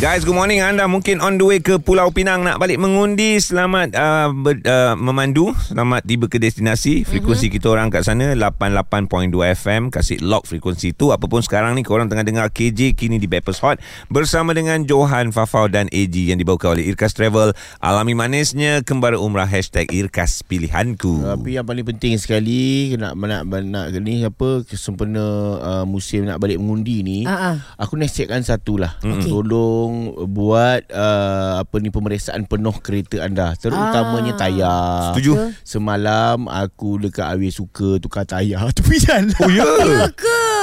Guys, good morning. Anda mungkin on the way ke Pulau Pinang nak balik mengundi. Selamat uh, ber, uh, memandu. Selamat tiba ke destinasi. Frekuensi mm-hmm. kita orang kat sana 88.2 FM. Kasih lock frekuensi tu. Apapun sekarang ni korang tengah dengar KJ kini di Bappers Hot bersama dengan Johan Fafau dan AG yang dibawa oleh Irkas Travel. Alami manisnya kembali umrah hashtag Irkas Pilihanku. Tapi yang paling penting sekali nak nak nak ni apa sempena uh, musim nak balik mengundi ni, ah. aku nasihatkan satulah. Okey. Tolong buat uh, apa ni pemeriksaan penuh kereta anda, terutamanya Ah. tayar. Setuju? Semalam aku dekat Awi Suka tukar tayar tepi jalan. Oh ya? Ya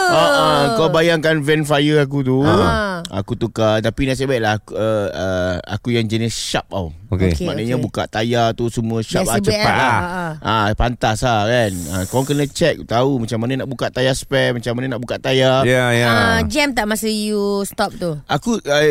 Ah, ah, kau bayangkan van fire aku tu. Ah. Aku tukar tapi nasib baiklah aku, uh, uh, aku yang jenis sharp tau. Okey. Okey. Maknanya buka tayar tu semua sharp ah, cepat lah. lah. Ah, pantas lah kan. Ah, kau kena check tahu macam mana nak buka tayar spare, macam mana nak buka tayar. Ya, ya. Ah, jam tak masa you stop tu? Aku uh,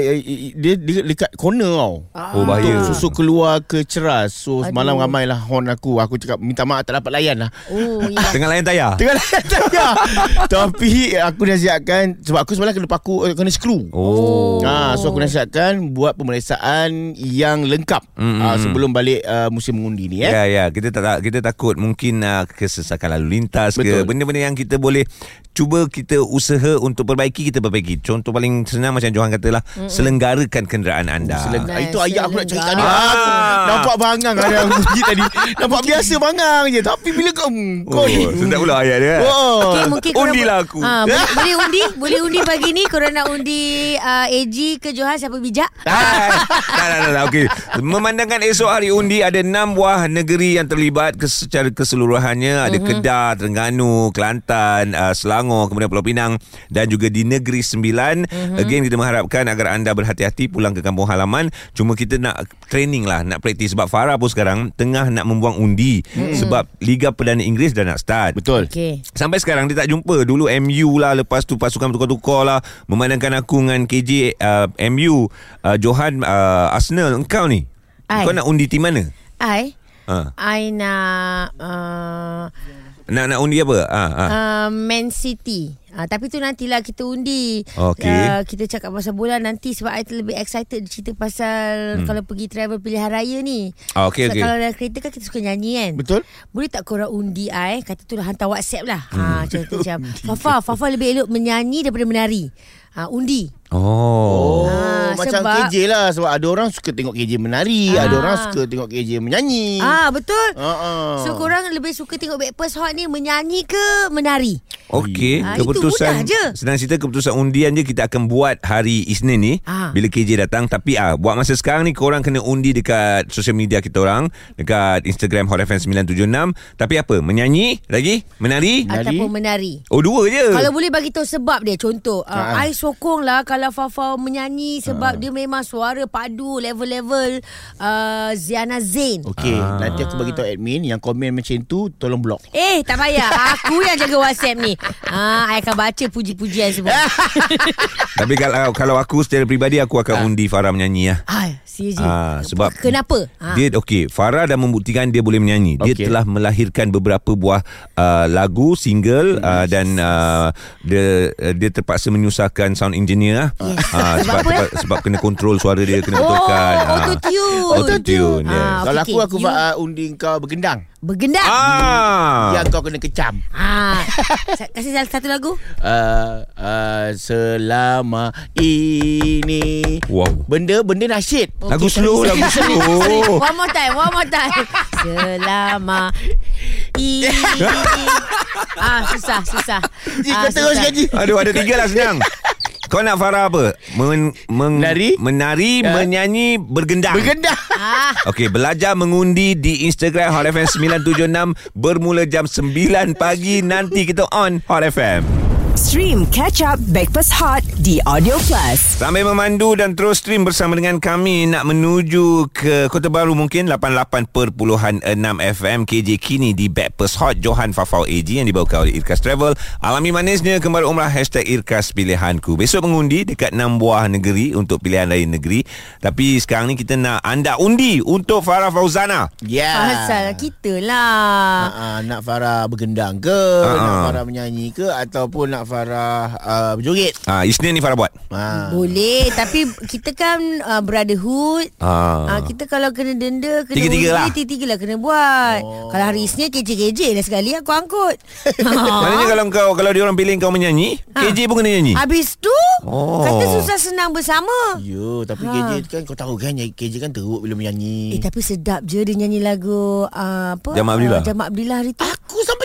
dia, dia dekat corner tau. Oh, bahaya. Susu keluar ke ceras. So Aduh. semalam ramai lah horn aku. Aku cakap minta maaf tak dapat layan lah. Oh, ya. Tengah layan tayar? Tengah layan tayar. Tapi aku nasihatkan sebab aku semalam kena paku uh, kena skru. Oh. Ah, so aku nasihatkan buat pemeriksaan yang lengkap Mm, ah, mm, sebelum balik uh, musim mengundi ni eh. Ya ya kita tak tak- kita takut mungkin uh, kesesakan lalu lintas Betul. ke benda-benda yang kita boleh cuba kita usaha untuk perbaiki kita perbaiki. Contoh paling senang macam Johan katalah selenggarakan kenderaan anda. Seleng- Nice, Itu ayat aku nak ah. Ah. Nampak bangang ada yang bunyi tadi Nampak biasa bangang je Tapi bila kau Kau Oh, ni sedap pula ayat dia. Oh. Okay, mungkin Undilah aku. Ah, boleh, boleh undi Boleh undi pagi ni Korang nak undi uh, AG ke Johan Siapa bijak Ah, tak, tak, tak, tak. Okey. Memandangkan esok hari undi ada enam buah negeri yang terlibat kes- secara keseluruhannya. Ada Mhm. Kedah, Terengganu, Kelantan, uh, Selangor, kemudian Pulau Pinang dan juga di Negeri Sembilan. Mhm. Again kita mengharapkan agar anda berhati-hati pulang ke kampung halaman. Cuma kita nak training lah, nak praktis sebab Farah pun sekarang tengah nak membuang undi sebab Liga Perdana Inggeris dah nak start. Betul Okay Sampai sekarang dia tak jumpa Dulu MU lah Lepas tu pasukan bertukar-tukar lah Memandangkan aku dengan KJ uh, MU uh, Johan uh, Arsenal Engkau ni Ai. Kau nak undi tim mana? I Ha. I nak uh, Nak nak undi apa? Ha, ha. uh, Man City uh, Tapi tu nantilah kita undi Okey. uh, Kita cakap pasal bola nanti Sebab I lebih excited Cerita pasal hmm. Kalau pergi travel pilihan raya ni Ah, okey, Sebab okey. Kalau dalam kereta kan Kita suka nyanyi kan Betul Boleh tak korang undi I Kata tu dah hantar whatsapp lah ha, Macam tu macam Fafa Fafa lebih elok menyanyi Daripada menari ha, Undi Oh. Ah, macam sebab- KJ lah sebab ada orang suka tengok KJ menari, Ah. ada orang suka tengok KJ menyanyi. Ah betul Ah, ah. So korang lebih suka tengok Backpast Hot ni Menyanyi ke menari Okey, Ah, itu keputusan je. senang cerita keputusan undian je kita akan buat hari Isnin ni Ah. bila KJ datang tapi ah buat masa sekarang ni korang kena undi dekat social media kita orang dekat Instagram Hot FM 976 tapi apa menyanyi lagi menari Menari? Ataupun menari oh dua je Kalau boleh bagi tahu sebab dia Contoh uh, Ah. I sokong lah Kalau Fafa menyanyi Sebab dia memang suara padu Level-level uh, Ziana Zain Okey, Ah. nanti aku bagi tahu admin yang komen macam tu tolong block. Eh tak payah Aku yang jaga whatsapp ni ah, I akan baca puji-pujian semua Tapi kalau kalau aku secara peribadi aku akan undi Farah menyanyi lah. ah, Seriously Ah, sebab Kenapa ah. Dia okey, Farah dah membuktikan dia boleh menyanyi. Dia Okey. telah melahirkan beberapa buah uh, lagu single uh, dan uh, dia uh, dia terpaksa menyusahkan sound engineer lah. Yes. Ah, Sebab sebab apa, sebab, sebab kena kontrol suara dia kena Oh betulkan. Ah. auto-tune Auto-tune, yes. Ah, Kalau aku aku you uh, undi kau bergendang. Bergendang Ah. Yang kau kena kecam. ah. Kasih satu lagu Uh, uh, selama ini Wow. benda benda nasyid. Lagu Okey, slow, sorry, lagu sorry, slow. sorry. One more time, one more time. Selama ini. ah, susah, susah. Ji, Ah, kau terus susah. gaji. Aduh ada tiga lah senang. Kau nak Farah apa? Men, meng, Menari? Menari, Ya. menyanyi, bergendang. Bergendang. Ah, Okey, belajar mengundi di Instagram Hot FM 976 bermula jam 9 pagi. Nanti kita on Hot FM. Stream Catch Up Backpass Hot di Audio Plus. Sambil memandu dan terus stream bersama dengan kami nak menuju ke Kota Baru mungkin 88.6 FM KJ kini di Backpast Hot Johan Fafau AG yang dibawakan oleh Irkas Travel. Alami manisnya kembali umrah hashtag Irkas Pilihanku. Besok mengundi dekat 6 buah negeri untuk pilihan lain negeri. Tapi sekarang ni kita nak anda undi untuk Farah Fauzana. Ya. pasal kita lah. Uh, nak Farah bergendang ke, Ah, nak ah. Farah menyanyi ke ataupun nak Farah uh, berjoget. Ah, Isnin ni Farah buat. Ha. Boleh Tapi kita kan uh, Brotherhood Ah. Ah, kita kalau kena denda kena Tiga-tiga lah. Tiga-tiga lah kena buat. Oh. Kalau hari Isnin KJ-KJ lah sekali aku angkut. Maknanya kalau kau kalau dia orang pilih kau menyanyi, Ha. KJ pun kena nyanyi. Habis tu Oh. kata susah senang bersama. Ya, tapi Ha. KJ kan kau tahu kan KJ kan teruk bila menyanyi. Eh tapi sedap je dia nyanyi lagu uh, apa? Jamal Abdillah. Uh, Jamal Abdillah hari tu. Aku tahu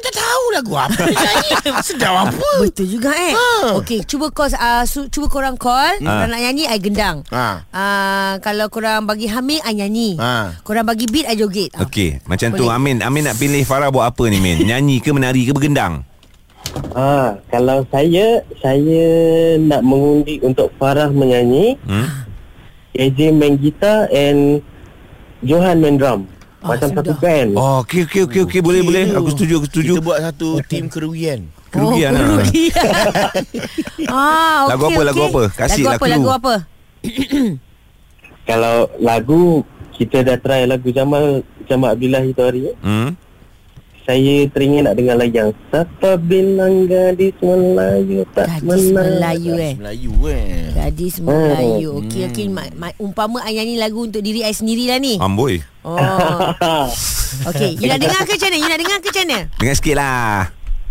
lagu apa nyanyi. Sedap apa? Betul juga eh. Ha. Okey, cuba kau uh, su- cuba korang call, Ha. korang nak nyanyi I gendang. Ha. Uh, kalau korang bagi Hamid I nyanyi. Ha. Korang bagi beat I joget. Ah. Okey, macam tu Boleh. Amin. Amin nak pilih Farah buat apa ni, Min? Nyanyi ke menari ke bergendang? Ah, kalau saya saya nak mengundi untuk Farah menyanyi, Hmm? AJ main gitar and Johan main drum. Ah, Macam sudah. satu band. Oh, okey okey okey okey boleh boleh. tu. Aku setuju aku setuju. Kita buat satu tim kerugian. Kerugian oh, kerugian. ah, okey. Lagu apa, lagu okey. apa? Kasih lagu apa, lagu apa? Kalau lagu kita dah try lagu Jamal Jamal Abdullah itu hari ya. Hmm? Saya teringin nak dengar lagi yang Siapa bilang gadis Melayu tak Gadis menang Melayu eh. Melayu eh. Gadis Melayu. Okey okey ma- ma- umpama I nyanyi lagu untuk diri I sendiri lah ni. Amboi. Oh. Okey, you nak dengar ke macam mana? You nak dengar ke macam mana? Dengar sikit lah.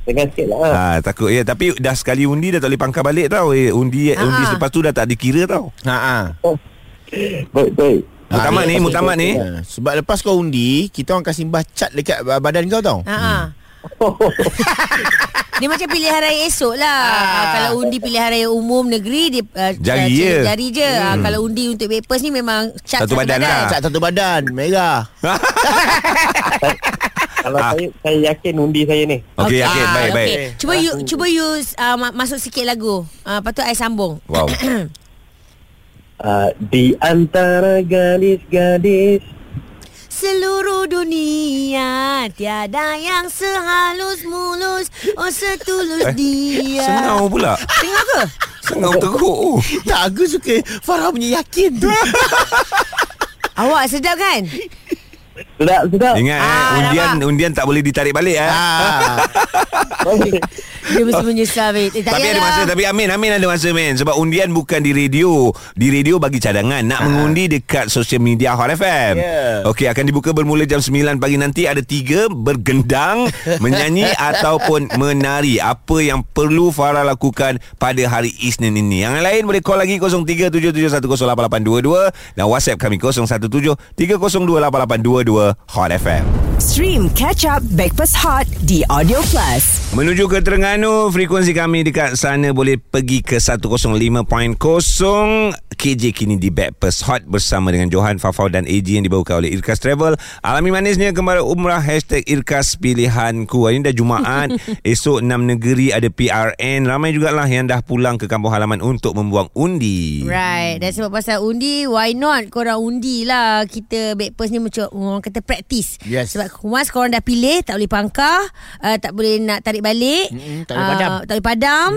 Dengar sikit lah Ha, takut ya tapi dah sekali undi dah tak boleh pangkal balik tau. Eh, undi Ha, undi ha. selepas tu dah tak dikira tau. Ha ah. Baik baik Mutamat Ah, ni, mutamat ni. Ha, sebab lepas kau undi, kita orang akan simbah cat dekat ba- badan kau tau. Ha ah. Dia macam pilihan raya esok lah ah. Kalau undi pilihan raya umum negeri dia uh, Jari uh, je. Jari je hmm. ah, Kalau undi untuk Papers ni memang cat Satu badan lah. Cat satu badan, merah. Kalau Ah. saya Saya yakin undi saya ni Okey, Ah, yakin. Baik, baik. okey. Cuba you cuba you uh, ma- masuk sikit lagu. Uh, lepas tu I sambung. Wow. uh, Di antara gadis-gadis Seluruh dunia tiada yang sehalus mulus oh setulus dia. Sengau pula. Tengok ke? Sengau teruk. Oh. Tak, aku suka Farah punya yakin tu. Awak sedap kan? Sedap sedap Ingat eh, Ah, undian nampak? undian tak boleh ditarik balik eh. ah. Dia mesti menyesal babe. Eh, Tapi ada yalah. masa Tapi Amin Amin ada masa men Sebab undian bukan di radio. Di radio bagi cadangan. Nak mengundi dekat Social media Hot FM Yeah. Okey akan dibuka bermula jam 9 pagi nanti. Ada tiga Bergendang Menyanyi Ataupun menari. Apa yang perlu Farah lakukan Pada hari Isnin ini? Yang lain boleh call lagi 0377108822 Dan WhatsApp kami 0173028822 Hot FM Stream Catch Up Backpass Hot di Audio Plus. Menuju ke Terengganu, frekuensi kami dekat sana boleh pergi ke 105.0 KJ kini di Backpass Hot bersama dengan Johan, Fafau dan AG yang dibawakan oleh Irkas Travel. Alami manisnya kembali umrah hashtag Irkas Pilihanku. Ini dah Jumaat, esok 6 negeri ada PRN. Ramai jugalah yang dah pulang ke kampung halaman untuk membuang undi. Right Dan sebab pasal undi Why not korang undi lah Kita backpers ni macam Orang kata practice Yes. Sebab once korang dah pilih Tak boleh pangkah uh, Tak boleh nak tarik balik Mm-mm, tak boleh padam. uh, Tak boleh padam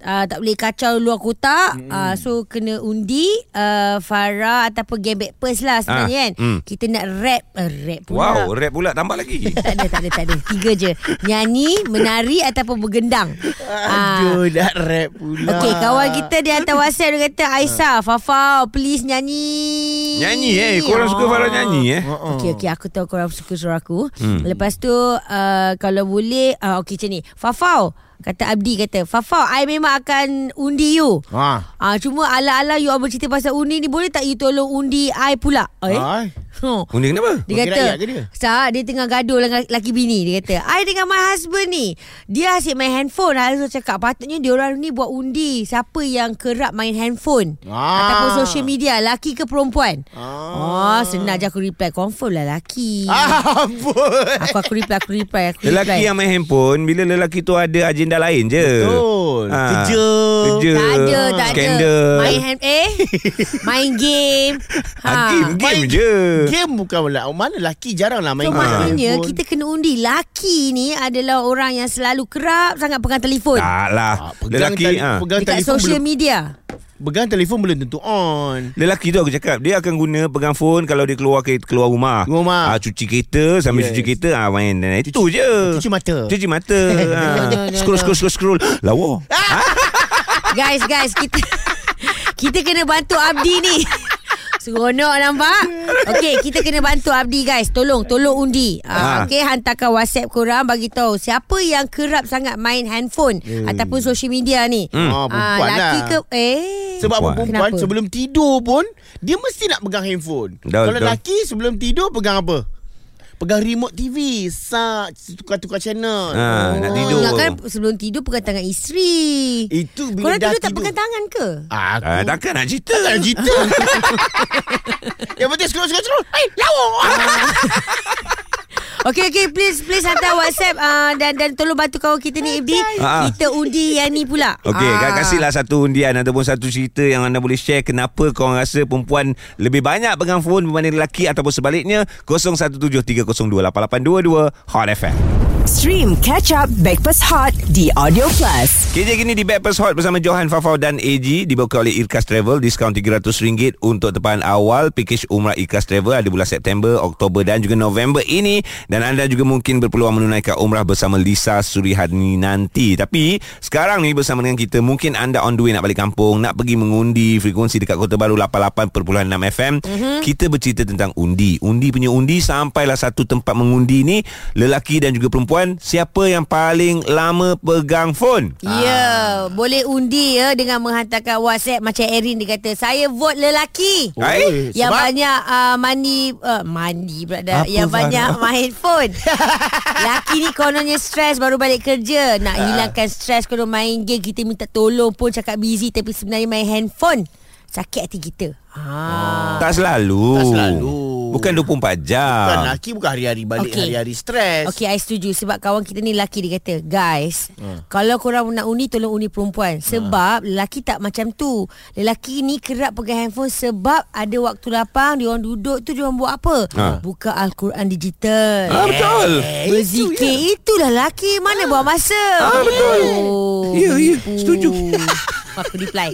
uh, Tak boleh kacau luar kotak uh, So kena undi uh, Farah Ataupun game backpers lah sebenarnya Ah, kan mm. Kita nak rap uh, Rap pula Wow, rap pula tambah lagi. tak ada, tak ada, tak ada. Tiga je. Nyanyi, menari ataupun bergendang. Ah. Aduh, dah rap pula. Okey, kawan kita dia hantar WhatsApp dia kata Aisyah, Fafau, please nyanyi. Nyanyi eh, korang suka Farah nyanyi eh. Okey, okey, aku tahu korang suka suara aku. Hmm. Lepas tu uh, kalau boleh uh, okey macam ni. Fafau, kata Abdi kata, Fafau, I memang akan undi you. Ha. Ah, cuma ala-ala you all bercerita pasal undi ni boleh tak you tolong undi I pula? Eh? Hai. Huh. Undi kenapa? Dia Wakil kata dia? Sah dia tengah gaduh dengan laki bini Dia kata I dengan my husband ni Dia asyik main handphone Saya cakap Patutnya diorang ni buat undi Siapa yang kerap main handphone Ah. Ataupun social media Laki ke perempuan Ah. Oh senang je aku reply Confirm lah laki Ah. Aku aku reply Aku reply aku reply Lelaki yang main handphone Bila lelaki tu ada agenda lain je Betul. Ah. Kerja. Kerja tak ada, tak Skandal ada. Main hand eh, main game. ha. Game, game Main- je Game bukan lah. Mana lelaki jarang lah main So game. maknanya handphone. kita kena undi Laki ni adalah orang yang selalu kerap sangat pegang telefon Tak lah Ah, pegang Lelaki tali- ah. pegang Dekat telefon social belum- media Pegang telefon belum tentu on. Lelaki tu aku cakap Dia akan guna pegang phone Kalau dia keluar ke, keluar rumah Rumah. ah, Cuci kereta Sambil Yes. cuci kereta ah, Main Dan Itu je Cuci mata. Cuci mata no, Scroll scroll scroll scroll Lawa Guys, guys, kita kita kena bantu Abdi ni. Seronok nampak Okey kita kena bantu Abdi guys Tolong Tolong undi Ha. uh, Okey Hantarkan whatsapp korang Bagi tahu Siapa yang kerap sangat Main handphone Ataupun social media ni Hmm. Ah, perempuan laki lah. ke Eh Sebab Perempuan. perempuan Kenapa? sebelum tidur pun dia mesti nak pegang handphone. Kalau lelaki sebelum tidur pegang apa? Pegang remote TV, sak tukar-tukar channel. Ah, nak tidur. Ingatkan sebelum tidur Pegang tangan isteri Itu bila Korang dah tidur tak tidur. pegang tangan ke? Aku ah, Takkan nak cerita tak nak cerita. Yang penting scroll scroll scroll. Hai, lawa. Okey okey please please hantar WhatsApp uh, dan dan tolong bantu kawan kita ni Ibdi. Ah. Kita undi yang ni pula. Okey, Ah. ah. kasihlah satu undian ataupun satu cerita yang anda boleh share kenapa korang rasa perempuan lebih banyak pegang phone berbanding lelaki ataupun sebaliknya 0173028822 Hot FM. Stream Catch Up Backpass Hot di Audio Plus. KJ kini di Backpass Hot bersama Johan Fafau dan AG dibawa oleh Irkas Travel diskaun RM300 untuk tempahan awal package umrah Irkas Travel ada bulan September, Oktober dan juga November ini dan anda juga mungkin berpeluang menunaikan umrah bersama Lisa Surihani nanti. Tapi sekarang ni bersama dengan kita mungkin anda on the way nak balik kampung, nak pergi mengundi frekuensi dekat Kota Baru 88.6 FM. Mm-hmm. Kita bercerita tentang undi. Undi punya undi sampailah satu tempat mengundi ni lelaki dan juga perempuan siapa yang paling lama pegang phone. Ya, boleh undi ya dengan menghantarkan WhatsApp macam Erin dia kata, saya vote lelaki. Hai. Yang Sebab? banyak uh, mandi uh, mandi pula dah. Apa, Yang banyak main phone. Laki ni kononnya stres baru balik kerja. Nak hilangkan stres kalau main game kita minta tolong pun cakap busy tapi sebenarnya main handphone. Sakit hati kita. Ha. Tak selalu. Tak selalu. Bukan 24 jam. Bukan lelaki bukan hari-hari balik Okey. hari-hari stres. Okey, I setuju sebab kawan kita ni lelaki dia kata, guys, Ha. kalau korang nak undi tolong undi perempuan sebab lelaki tak macam tu. Lelaki ni kerap pegang handphone sebab ada waktu lapang dia orang duduk tu dia orang buat apa? Ha. Buka al-Quran digital. Ah, betul. Eh, Berzikir itu, itulah lelaki mana buat masa. Ah, betul. Oh, Ya, ya, tipu. setuju. Aku reply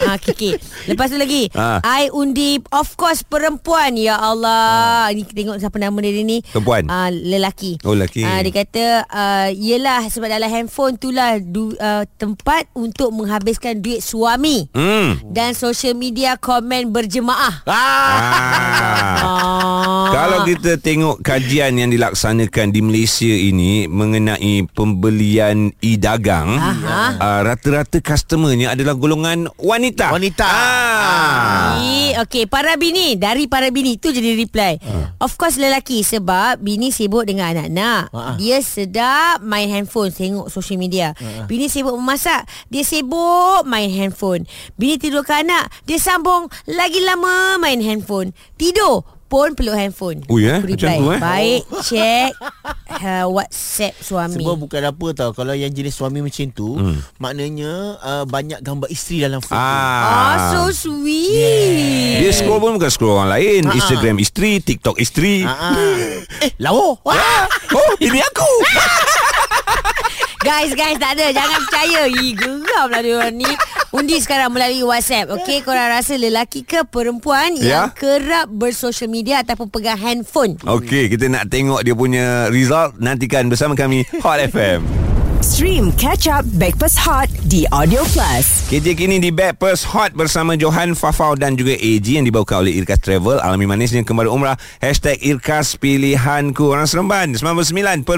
ha, okay, okay. Lepas tu lagi Ah. I undi Of course perempuan Ya Allah Ni tengok siapa nama dia ni Perempuan? Ah, Lelaki Oh, lelaki. Ah, Dia kata uh, Yelah sebab dalam handphone tu lah du, uh, Tempat untuk menghabiskan duit suami Hmm. Dan social media komen berjemaah Ah. Ah. ah. Kalau kita tengok kajian yang dilaksanakan di Malaysia ini mengenai pembelian e-dagang, uh, rata-rata customernya adalah golongan wanita. Wanita. Ah. Eh, Okey, para bini. Dari para bini Itu jadi reply. Of course lelaki. Sebab bini sibuk dengan anak-anak. Ah. Dia sedap main handphone Tengok social media. Bini sibuk memasak. Dia sibuk main handphone. Bini tidurkan anak. Dia sambung Lagi lama main handphone. Tidur pun peluk handphone. Ui, eh? Aku Macam reply, tu, eh? Baik Check uh, Whatsapp suami Sebab bukan apa tau Kalau yang jenis suami macam tu hmm. Maknanya uh, Banyak gambar isteri dalam foto Ah, so sweet Dia scroll pun bukan scroll orang lain. Ah, ah. Instagram isteri, TikTok isteri. ah. ah. Eh lawa Wah. Oh, ini aku. Guys, guys, tak ada. Jangan percaya. Ih, geram lah dia orang ni. Undi sekarang melalui WhatsApp. Okey, korang rasa lelaki ke perempuan Ya. yang kerap bersosial media ataupun pegang handphone? Okey, kita nak tengok dia punya result. Nantikan bersama kami Hot FM. Stream Catch Up Backpass Hot di Audio Plus. KJ kini di Backpers Hot bersama Johan Fafau dan juga AG yang dibawakan oleh Irkas Travel. Alami manisnya kembali umrah. Hashtag Irkas Pilihanku. Orang Seremban 99.5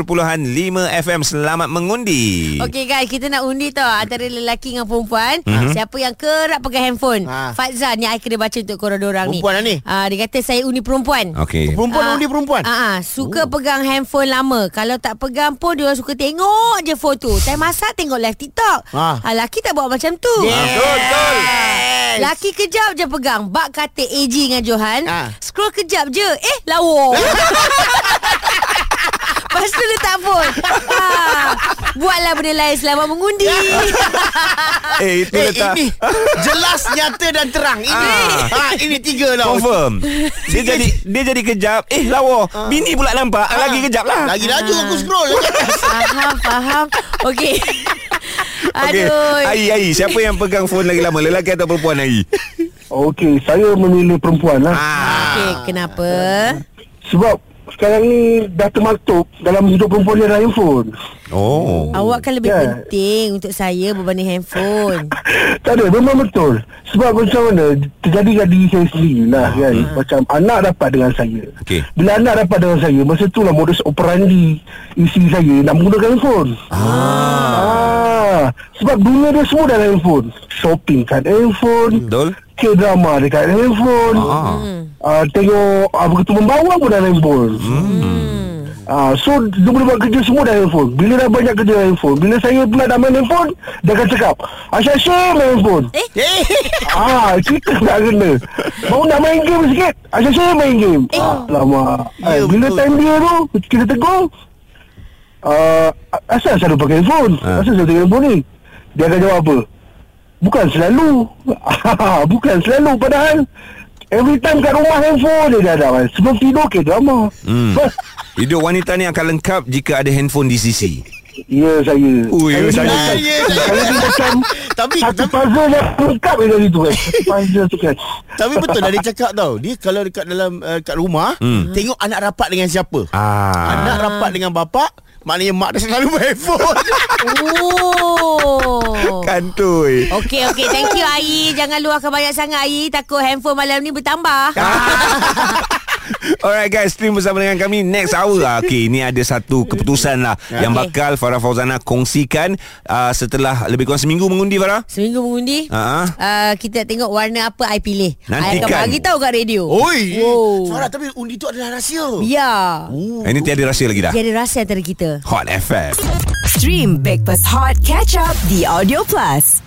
FM. Selamat mengundi. Okey guys, kita nak undi tau antara lelaki dengan perempuan. Mm-hmm. Siapa yang kerap pegang handphone? Ha. Faizal ni I kena baca untuk korang orang ni. Perempuan lah ni? Ah, dia kata saya undi perempuan. Okey. Perempuan Ah, undi perempuan Ah, ah, suka oh. pegang handphone lama. Kalau tak pegang pun dia suka tengok je foto. Time masak tengok live TikTok. Ah. Ah. laki tak buat macam tu. Yes. Betul, betul. Laki kejap je pegang. Bak kata AG dengan Johan. Ah. Scroll kejap je. Eh, lawa. Lepas tu letak phone. Ha. Buatlah benda lain selamat mengundi. Eh, itu Eh, letak. ini jelas, nyata dan terang. Ini, ha, ini tiga tau. Confirm. Dia jadi dia jadi kejap. Eh, lawa. Bini pula nampak. Lagi kejap lah. Lagi laju aku scroll. faham, faham. Okey. Okey, Aduh. Ai, Ai, siapa yang pegang phone lagi lama? Lelaki atau perempuan Ai? Okey, saya memilih perempuan lah. Ah. Okey, kenapa? Sebab sekarang ni dah termaktub dalam hidup perempuan ni adalah handphone. Oh. Awak kan lebih Ya. penting untuk saya berbanding handphone. Tak ada, memang betul. Sebab macam mana, terjadi kat diri saya sendiri lah kan. Macam anak dapat dengan saya. Okey. Bila anak dapat dengan saya, masa tu lah modus operandi isteri saya nak menggunakan handphone. Ah. Sebab dunia dia semua dalam handphone. Shopping kat handphone. Betul. K-drama dekat handphone. Ah. Uh, tengok uh, begitu membawa pun dalam handphone. Hmm. Ah, so dia boleh buat kerja semua dalam handphone. Bila dah banyak kerja dalam handphone, bila saya pula dah main handphone, dia akan cakap, "Asyik-asyik main handphone." Eh? Ah, kita tak kena. Baru nak main game sikit, asyik-asyik main game. Eh. Alamak. Ya, Eh, bila betul. time dia tu, kita tegur, uh, asal selalu pakai handphone? Ha. Asal selalu pakai handphone ni? Dia akan jawab apa? Bukan selalu. Bukan selalu. Padahal, every time kat rumah handphone dia dah ada. Sebelum tidur ke drama. Hmm. Hidup wanita ni akan lengkap jika ada handphone di sisi. Ya saya Ui, Saya saya- ni macam- Ya, Saya ni macam Tapi- Satu tapi- puzzle yang lengkap yang dari tu kan Satu puzzle tu kan Tapi betul dah dia cakap tau Dia kalau dekat dalam uh, kat rumah Hmm. Tengok anak rapat dengan siapa Ah. Anak rapat dengan bapak Maknanya mak dia selalu main phone Oh. Kantoi. Okey okey thank you Ai jangan luahkan banyak sangat Ai takut handphone malam ni bertambah. Alright guys, stream bersama dengan kami next hour. Ah, Okay, ini ada satu keputusan lah yang Okay. bakal Farah Fauzana kongsikan uh, setelah lebih kurang seminggu mengundi Farah. Seminggu mengundi. Ha. Uh, kita tengok warna apa I pilih. I akan Nantikan. bagi tahu kat radio. Oi Oh. Farah tapi undi tu adalah rahsia Ya. Eh, Ini tiada rahsia lagi dah. Dia ada rasa antara kita. Hot FM. Stream Breakfast Hot Catch Up The Audio Plus.